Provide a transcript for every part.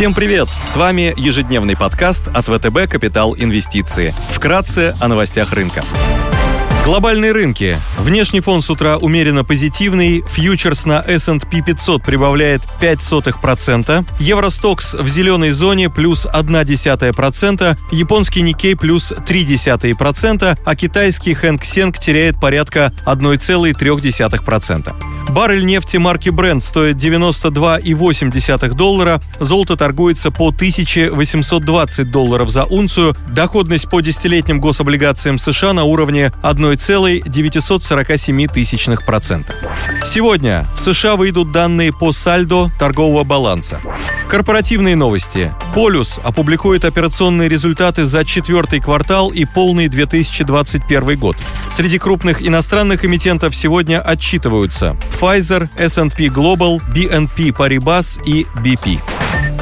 Всем привет! С вами ежедневный подкаст от ВТБ «Капитал Инвестиции». Вкратце о новостях рынка. Глобальные рынки. Внешний фон с утра умеренно позитивный. Фьючерс на S&P 500 прибавляет 0,05%. Евростокс в зеленой зоне плюс 0,1%. Японский Никей плюс 0,3%. А китайский Хэнк Сенг теряет порядка 1,3%. Баррель нефти марки Brent стоит 92,8 доллара, золото торгуется по 1820 долларов за унцию, доходность по десятилетним гособлигациям США на уровне 1,947%. Сегодня в США выйдут данные по сальдо торгового баланса. Корпоративные новости. Полюс опубликует операционные результаты за четвертый квартал и полный 2021 год. Среди крупных иностранных эмитентов сегодня отчитываются Pfizer, S&P Global, BNP Paribas и BP.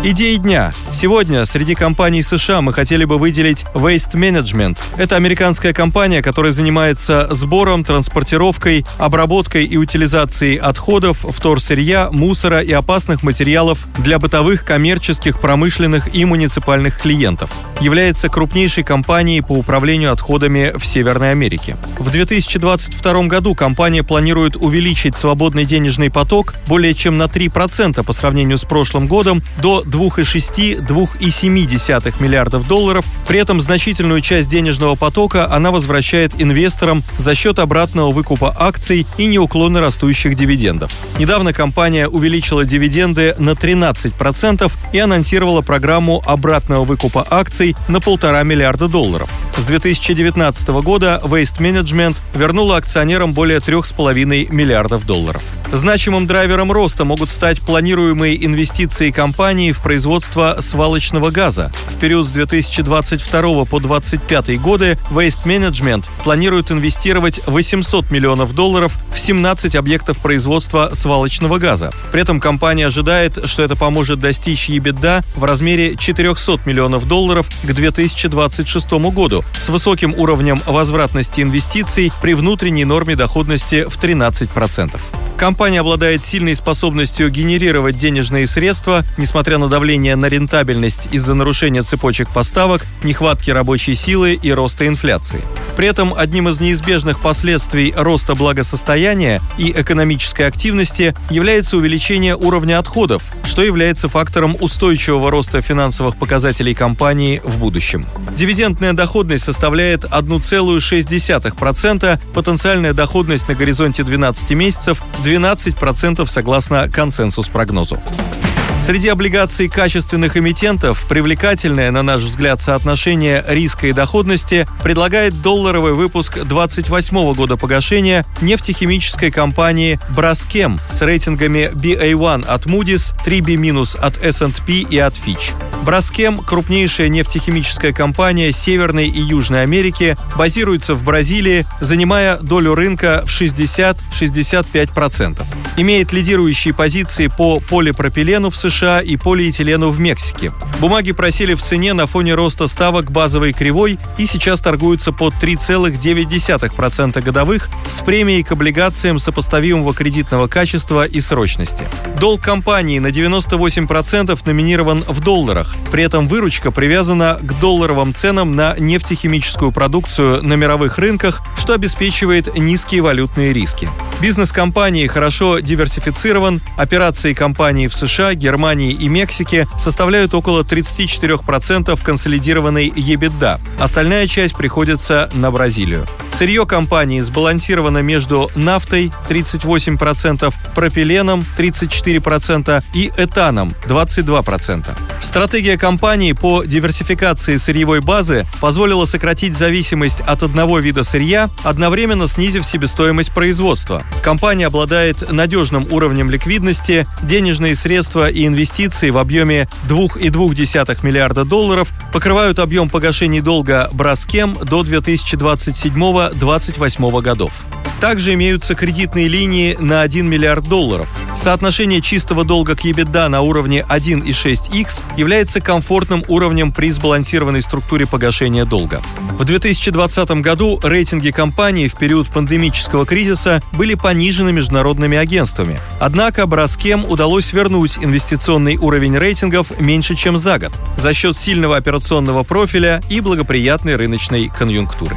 Идеи дня. Сегодня среди компаний США мы хотели бы выделить Waste Management. Это американская компания, которая занимается сбором, транспортировкой, обработкой и утилизацией отходов, вторсырья, мусора и опасных материалов для бытовых, коммерческих, промышленных и муниципальных клиентов. Является крупнейшей компанией по управлению отходами в Северной Америке. В 2022 году компания планирует увеличить свободный денежный поток более чем на 3% по сравнению с прошлым годом до 2,6-2,7 миллиардов долларов. При этом значительную часть денежного потока она возвращает инвесторам за счет обратного выкупа акций и неуклонно растущих дивидендов. Недавно компания увеличила дивиденды на 13% и анонсировала программу обратного выкупа акций на полтора миллиарда долларов. С 2019 года Waste Management вернула акционерам более 3,5 миллиардов долларов. Значимым драйвером роста могут стать планируемые инвестиции компании в производство свалочного газа. В период с 2022 по 2025 годы Waste Management планирует инвестировать 800 миллионов долларов в 17 объектов производства свалочного газа. При этом компания ожидает, что это поможет достичь EBITDA в размере 400 миллионов долларов к 2026 году с высоким уровнем возвратности инвестиций при внутренней норме доходности в 13%. Компания обладает сильной способностью генерировать денежные средства, несмотря на давление на рентабельность из-за нарушения цепочек поставок, нехватки рабочей силы и роста инфляции. При этом одним из неизбежных последствий роста благосостояния и экономической активности является увеличение уровня отходов, что является фактором устойчивого роста финансовых показателей компании в будущем. Дивидендная доходность составляет 1,6%, потенциальная доходность на горизонте 12 месяцев 12% согласно консенсус-прогнозу. Среди облигаций качественных эмитентов привлекательное, на наш взгляд, соотношение риска и доходности предлагает долларовый выпуск 28 года погашения нефтехимической компании Braskem с рейтингами BA1 от Moody's, 3B- от S&P и от Fitch. Браскем, крупнейшая нефтехимическая компания Северной и Южной Америки, базируется в Бразилии, занимая долю рынка в 60-65%. Имеет лидирующие позиции по полипропилену в США и полиэтилену в Мексике. Бумаги просели в цене на фоне роста ставок базовой кривой и сейчас торгуются под 3,9% годовых с премией к облигациям сопоставимого кредитного качества и срочности. Долг компании на 98% номинирован в долларах, при этом выручка привязана к долларовым ценам на нефтехимическую продукцию на мировых рынках, что обеспечивает низкие валютные риски. Бизнес компании хорошо диверсифицирован, операции компании в США, Германии и Мексике составляют около 34% консолидированной EBITDA. Остальная часть приходится на Бразилию. Сырье компании сбалансировано между нафтой 38%, пропиленом 34% и этаном 22%. Стратегия компании по диверсификации сырьевой базы позволила сократить зависимость от одного вида сырья, одновременно снизив себестоимость производства. Компания обладает надежным уровнем ликвидности, денежные средства и инвестиции в объеме 2,2 миллиарда долларов покрывают объем погашений долга Браскем до 2027-2028 годов. Также имеются кредитные линии на 1 миллиард долларов. Соотношение чистого долга к EBITDA на уровне 1,6x является комфортным уровнем при сбалансированной структуре погашения долга. В 2020 году рейтинги компаний в период пандемического кризиса были понижены международными агентствами. Однако Браскем удалось вернуть инвестиционный уровень рейтингов меньше, чем за год за счет сильного операционного профиля и благоприятной рыночной конъюнктуры.